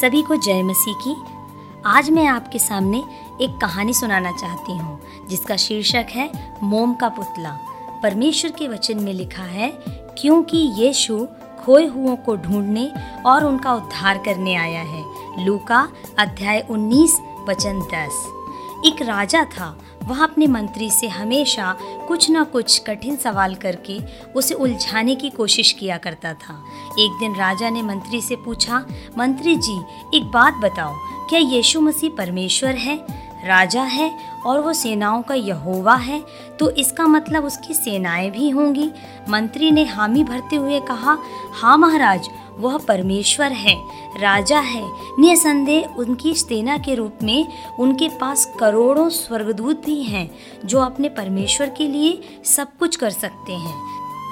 सभी को जय मसीह की। आज मैं आपके सामने एक कहानी सुनाना चाहती हूँ, जिसका शीर्षक है मोम का पुतला। परमेश्वर के वचन में लिखा है, क्योंकि यीशु खोए हुओं को ढूँढने और उनका उद्धार करने आया है। लूका अध्याय 19 वचन 10 एक राजा था, वह अपने मंत्री से हमेशा कुछ ना कुछ कठिन सवाल करके उसे उलझाने की कोशिश किया करता था। एक दिन राजा ने मंत्री से पूछा, मंत्री जी, एक बात बताओ, क्या यीशु मसीह परमेश्वर है? राजा है और वो सेनाओं का यहोवा है तो इसका मतलब उसकी सेनाएँ भी होंगी? मंत्री ने हामी भरते हुए कहा हाँ महाराज वह परमेश्वर है, राजा है। निसंदेह उनकी सेना के रूप में उनके पास करोड़ों स्वर्गदूत भी हैं, जो अपने परमेश्वर के लिए सब कुछ कर सकते हैं।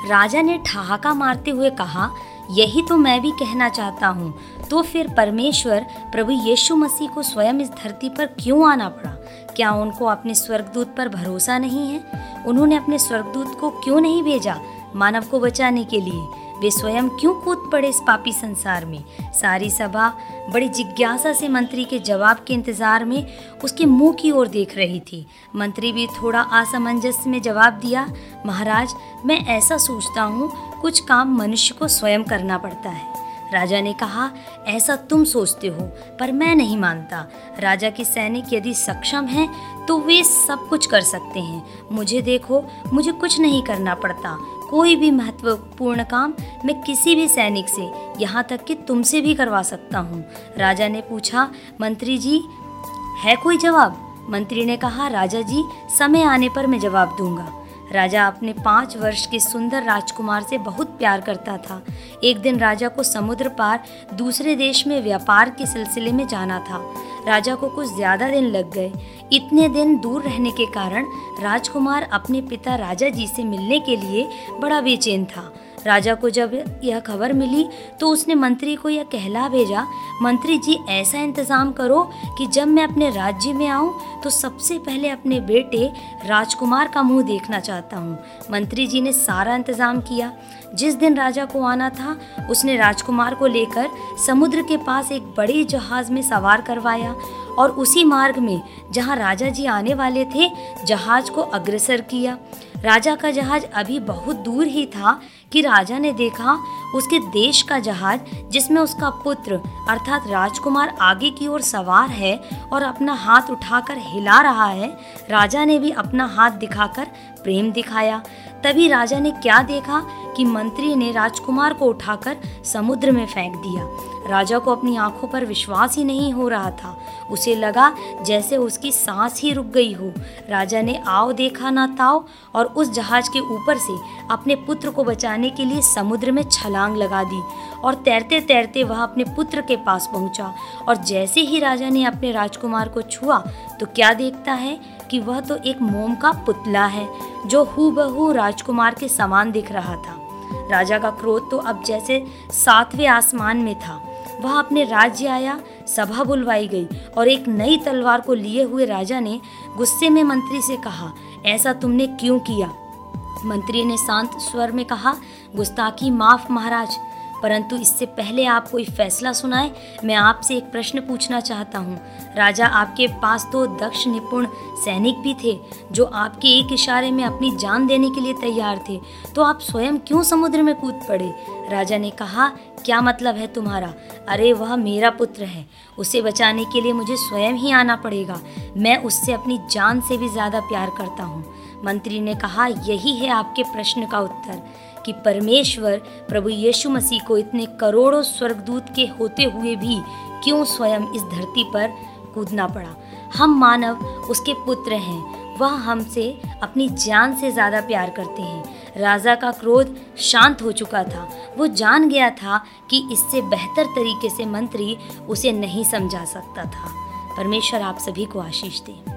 राजा ने ठहाका मारते हुए कहा, यही तो मैं भी कहना चाहता हूँ। तो फिर परमेश्वर प्रभु यीशु मसीह को स्वयं इस धरती पर क्यों आना पड़ा? क्या उनको अपने स्वर्गदूत पर भरोसा नहीं है? उन्होंने अपने स्वर्गदूत को क्यों नहीं भेजा? मानव को बचाने के लिए। वे स्वयं क्यों कूद पड़े इस पापी संसार में? सारी सभा बड़ी जिज्ञासा से मंत्री के जवाब के इंतज़ार में उसके मुँह की ओर देख रही थी। मंत्री भी थोड़ा असमंजस में जवाब दिया, महाराज, मैं ऐसा सोचता हूँ, कुछ काम मनुष्य को स्वयं करना पड़ता है। राजा ने कहा, ऐसा तुम सोचते हो, पर मैं नहीं मानता। राजा के सैनिक यदि सक्षम हैं तो वे सब कुछ कर सकते हैं। मुझे देखो, मुझे कुछ नहीं करना पड़ता। कोई भी महत्वपूर्ण काम मैं किसी भी सैनिक से, यहाँ तक कि तुमसे भी करवा सकता हूँ। राजा ने पूछा, मंत्री जी, है कोई जवाब? मंत्री ने कहा, राजा जी, समय आने पर मैं जवाब दूँगा। राजा अपने पाँच वर्ष के सुंदर राजकुमार से बहुत प्यार करता था। एक दिन राजा को समुद्र पार, दूसरे देश में व्यापार के सिलसिले में जाना था। राजा को कुछ ज़्यादा दिन लग गए। इतने दिन दूर रहने के कारण राजकुमार अपने पिता राजा जी से मिलने के लिए बड़ा बेचैन था। राजा को जब यह खबर मिली तो उसने मंत्री को यह कहला भेजा, मंत्री जी, ऐसा इंतज़ाम करो कि जब मैं अपने राज्य में आऊँ तो सबसे पहले अपने बेटे राजकुमार का मुँह देखना चाहता हूँ। मंत्री जी ने सारा इंतज़ाम किया। जिस दिन राजा को आना था, उसने राजकुमार को लेकर समुद्र के पास एक बड़े जहाज़ में सवार करवाया और उसी मार्ग में जहाँ राजा जी आने वाले थे, जहाज़ को अग्रसर किया। राजा का जहाज़ अभी बहुत दूर ही था कि राजा ने देखा उसके देश का जहाज़, जिसमें उसका पुत्र अर्थात राजकुमार आगे की ओर सवार है और अपना हाथ उठाकर हिला रहा है, राजा ने भी अपना हाथ दिखाकर प्रेम दिखाया। तभी राजा ने क्या देखा? कि मंत्री ने राजकुमार को उठाकर समुद्र में फेंक दिया। राजा को अपनी आँखों पर विश्वास ही नहीं हो रहा था। उसे लगा जैसे उसकी सांस ही रुक गई हो। राजा ने आओ देखा ना ताओ और उस जहाज़ के ऊपर से अपने पुत्र को बचाने के लिए समुद्र में छलांग लगा दी और तैरते तैरते वह अपने पुत्र के पास पहुँचा। और जैसे ही राजा ने अपने राजकुमार को छुआ तो क्या देखता है कि वह तो एक मोम का पुतला है, जो हूबहू राजकुमार के समान दिख रहा था। राजा का क्रोध तो अब जैसे सातवें आसमान में था। वह अपने राज्य आया, सभा बुलवाई गई और एक नई तलवार को लिए हुए राजा ने गुस्से में मंत्री से कहा, ऐसा तुमने क्यों किया? मंत्री ने शांत स्वर में कहा, गुस्ताखी माफ़ महाराज परंतु इससे पहले आप कोई फैसला सुनाए, मैं आपसे एक प्रश्न पूछना चाहता हूँ। राजा आपके पास तो दक्ष निपुण सैनिक भी थे, जो आपके एक इशारे में अपनी जान देने के लिए तैयार थे। तो आप स्वयं क्यों समुद्र में कूद पड़े? राजा ने कहा, क्या मतलब है तुम्हारा? अरे, वह मेरा पुत्र है। उसे बचाने के लिए मुझे स्वयं ही आना पड़ेगा। मैं उससे अपनी जान से भी ज़्यादा प्यार करता हूँ। मंत्री ने कहा, यही है आपके प्रश्न का उत्तर। कि परमेश्वर प्रभु यीशु मसीह को इतने करोड़ों स्वर्गदूत के होते हुए भी क्यों स्वयं इस धरती पर कूदना पड़ा? हम मानव उसके पुत्र हैं। वह हमसे अपनी जान से ज़्यादा प्यार करते हैं। राजा का क्रोध शांत हो चुका था। वो जान गया था कि इससे बेहतर तरीके से मंत्री उसे नहीं समझा सकता था। परमेश्वर आप सभी को आशीष दे।